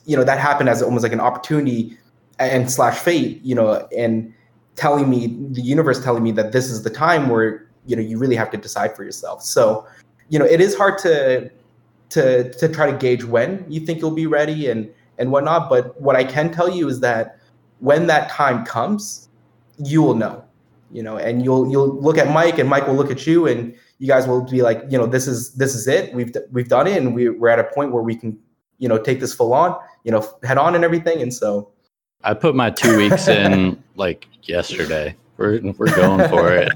E: you know that happened as almost like an opportunity and slash fate you know and telling me the universe telling me that this is the time where you know you really have to decide for yourself. So you know it is hard to to to try to gauge when you think you'll be ready and and whatnot. But what I can tell you is that when that time comes, you will know, you know, and you'll you'll look at Mike and Mike will look at you and you guys will be like, you know, this is this is it. We've we've done it and we, we're at a point where we can, you know, take this full on, you know, head on and everything. And so
C: I put my two weeks in like yesterday. We're we're going for it.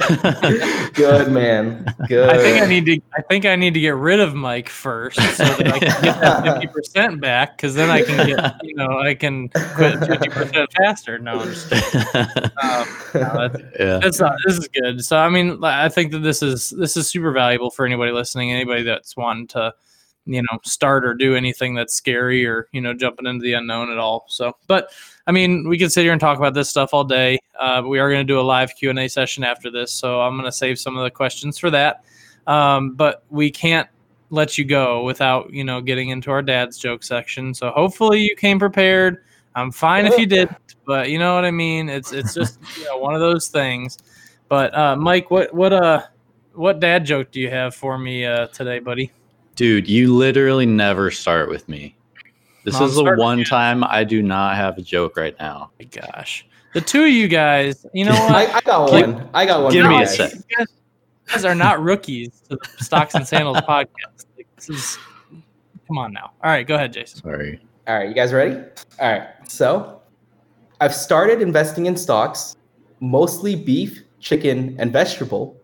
E: Good man. Good.
D: I think I need to. I think I need to get rid of Mike first, so that I can get that fifty percent back. Because then I can get, you know, I can quit fifty percent faster. No, I'm just um, no, that's,
C: yeah.
D: that's not. This is good. So I mean, I think that this is this is super valuable for anybody listening. Anybody that's wanting to, you know, start or do anything that's scary or you know, jumping into the unknown at all. So, but I mean, we could sit here and talk about this stuff all day. Uh, but we are going to do a live Q and A session after this, so I'm going to save some of the questions for that. Um, but we can't let you go without you know getting into our dad's joke section. So hopefully you came prepared. I'm fine if you did, but you know what I mean. It's it's just you know, one of those things. But uh, Mike, what what uh what dad joke do you have for me uh, today, buddy?
C: Dude, you literally never start with me. This
D: I'm
C: is the one
D: again.
C: time I do not have a joke right now.
D: Oh my gosh, the two of you guys, you know what?
E: I, I got
C: Give-
E: one. I got one.
C: give me
E: you
C: a
E: guys.
C: sec.
D: You guys, you guys are not rookies to the Stocks and Sandals podcast. Like, this is, come on now. All right, go ahead, Jason.
C: Sorry.
E: All right, you guys ready? All right. So, I've started investing in stocks, mostly beef, chicken, and vegetable.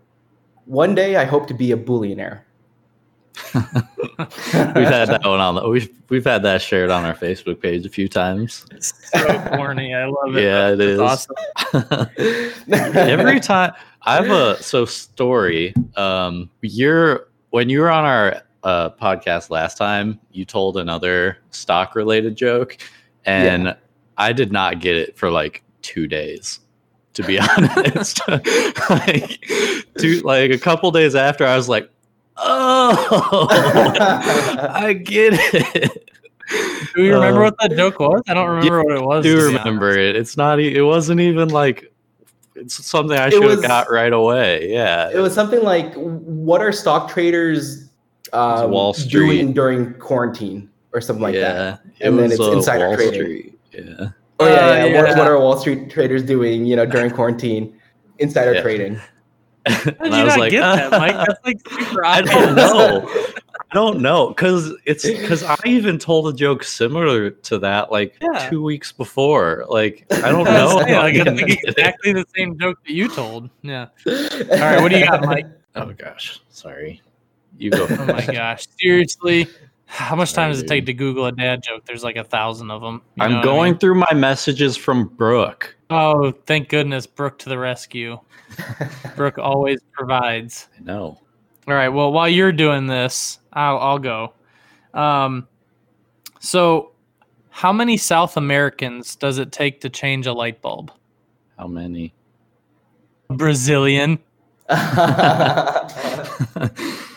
E: One day, I hope to be a billionaire.
C: We've had that one on the we've we've had that shared on our Facebook page a few times.
D: It's So corny. I love it.
C: Yeah, it is.
D: Awesome.
C: Every time I have a so story. Um, you're when you were on our uh, podcast last time, you told another stock related joke, and I did not get it for like two days. To be honest, like, two, like a couple days after, I was like, "Oh, I get it."
D: Do you remember
C: Uh,
D: what that joke was? I don't remember what it was.
C: do
D: to be
C: remember it. It's not. e- It wasn't even like. It's something I
E: It
C: should have got right away. Yeah.
E: it was something like, "What are stock traders um,
C: Wall Street.
E: doing during quarantine?" or something like
C: yeah.
E: that.
C: It
E: And then
C: was
E: it's
C: uh,
E: insider
C: Wall
E: trading.
C: Street. Yeah.
E: Oh yeah,
D: Uh,
E: yeah. What, what are Wall Street traders doing? You know, during quarantine, insider
C: Yeah.
E: trading.
C: And I was like,
D: get that, Mike? That's like super
C: I don't know. I don't know because it's because I even told a joke similar to that like
D: Yeah.
C: two weeks before. Like I don't know.
D: saying, like,
C: I
D: think exactly the same joke that you told. Yeah. All right, what do you got, Mike?
C: Oh gosh, sorry. You go.
D: Oh my gosh, seriously. How much time does it take to Google a dad joke? There's like a thousand of them. You
C: I'm
D: what I
C: going
D: mean?
C: through my messages from Brooke.
D: Oh, thank goodness, Brooke to the rescue. Brooke always provides.
C: I know.
D: All right. Well, while you're doing this, I'll, I'll go. Um, so, how many South Americans does it take to change a light bulb?
C: How many?
D: Brazilian.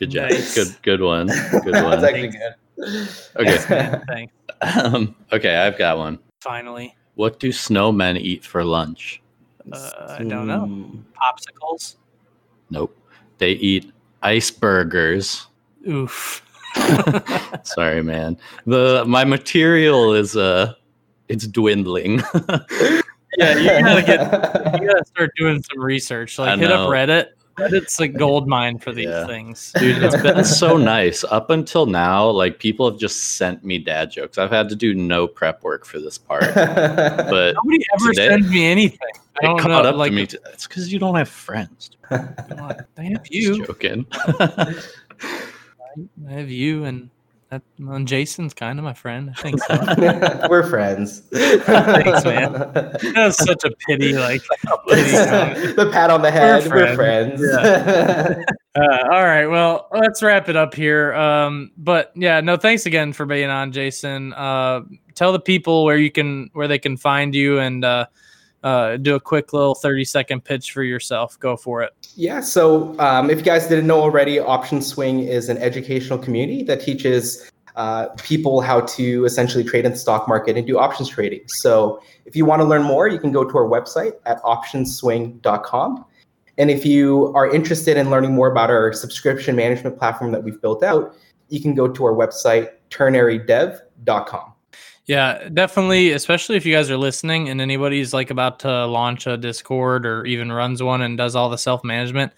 C: good job.
D: Nice.
C: Good good one. Good
E: That's
C: one.
E: actually good.
C: Okay.
D: Thanks.
C: Um, okay, I've got one.
D: Finally.
C: What do snowmen eat for lunch?
D: Uh, I don't know.
E: Mm.
D: Popsicles.
C: Nope. They eat ice burgers.
D: Oof.
C: Sorry, man. The my material is uh it's dwindling.
D: Yeah, you gotta get you gotta start doing some research. Like
C: I
D: hit up. Reddit. Reddit's a gold mine for these
C: Yeah.
D: things.
C: Dude, it's been so nice. Up until now, like people have just sent me dad jokes. I've had to do no prep work for this part. But
D: Nobody ever
C: Today-
D: sends me anything. I
C: it
D: don't
C: caught
D: know.
C: up
D: like,
C: to me. t- It's because you don't have friends.
D: I have
C: Just
D: you.
C: joking.
D: I have you and that well, and Jason's kind of my friend. I think so.
E: We're friends.
D: Thanks, man. that was such a pity, like pity
E: the pat on the head. We're,
D: friends.
E: friends.
D: Uh, all right, well, let's wrap it up here. Um, but yeah, no, thanks again for being on, Jason. Uh, tell the people where you can where they can find you and uh, uh, do a quick little thirty second pitch for yourself. Go for it.
E: Yeah, so um, if you guys didn't know already, Option Swing is an educational community that teaches uh, people how to essentially trade in the stock market and do options trading. So if you want to learn more, you can go to our website at optionswing.com. And if you are interested in learning more about our subscription management platform that we've built out, you can go to our website, ternarydev.com.
D: Yeah, definitely. Especially if you guys are listening and anybody's like about to launch a Discord or even runs one and does all the self management,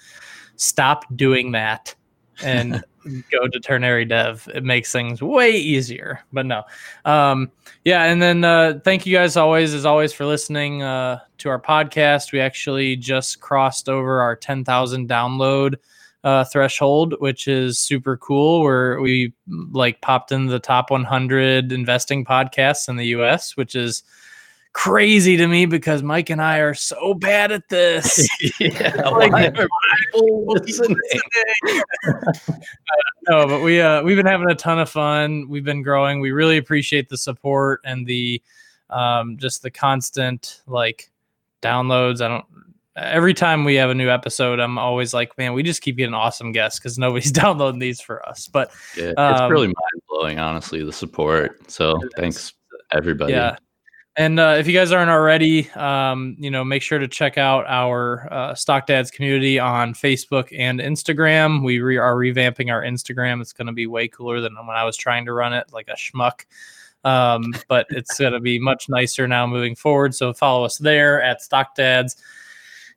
D: stop doing that and go to Ternary Dev. It makes things way easier. But no, um, yeah. And then uh, thank you guys always, as always, for listening uh, to our podcast. We actually just crossed over our ten thousand download uh, threshold, which is super cool. Where we like popped in the top 100 investing podcasts in the U.S., which is crazy to me because Mike and I are so bad at this.
C: yeah,
D: Like,
C: why are people listening?
D: no, but we uh we've been having a ton of fun. We've been growing. We really appreciate the support and the um just the constant like downloads. I don't every time we have a new episode, I'm always like, man, we just keep getting awesome guests because nobody's downloading these for us. But
C: Yeah, it's
D: Um,
C: really mind blowing, honestly, the support. So thanks, everybody.
D: Yeah. And uh, if you guys aren't already, um, you know, make sure to check out our uh, Stock Dads community on Facebook and Instagram. We re- are revamping our Instagram. It's going to be way cooler than when I was trying to run it like a schmuck. Um, but it's going to be much nicer now moving forward. So follow us there at Stock Dads.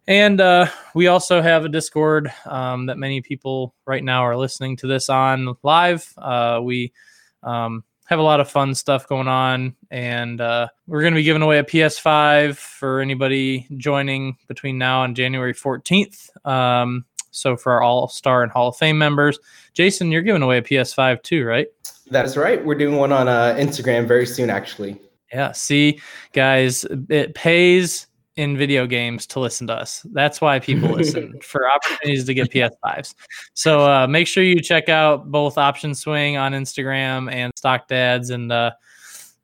D: And uh, we also have a Discord um, that many people right now are listening to this on live. Uh, we um, have a lot of fun stuff going on, and uh, we're going to be giving away a PS5 for anybody joining between now and January 14th. Um, so for our All Star and Hall of Fame members, Jason, you're giving away a PS5 too, right?
E: That is right. We're doing one on uh, Instagram very soon, actually.
D: Yeah. See, guys, it pays in video games to listen to us. That's why people listen for opportunities to get PS5s. So uh, make sure you check out both Option Swing on Instagram and Stock Dads, and uh,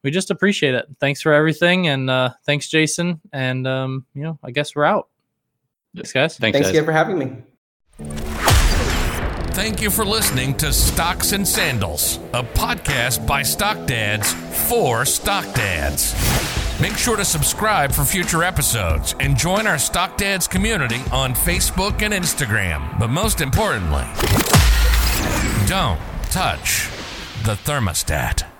D: we just appreciate it. Thanks for everything, and uh, thanks, Jason. And um, you know, I guess we're out. Thanks, guys.
C: Thanks,
E: Thanks
C: guys.
E: again for having me.
B: Thank you for listening to Stocks and Sandals, a podcast by Stock Dads for Stock Dads. Make sure to subscribe for future episodes and join our Stock Dads community on Facebook and Instagram. But most importantly, don't touch the thermostat.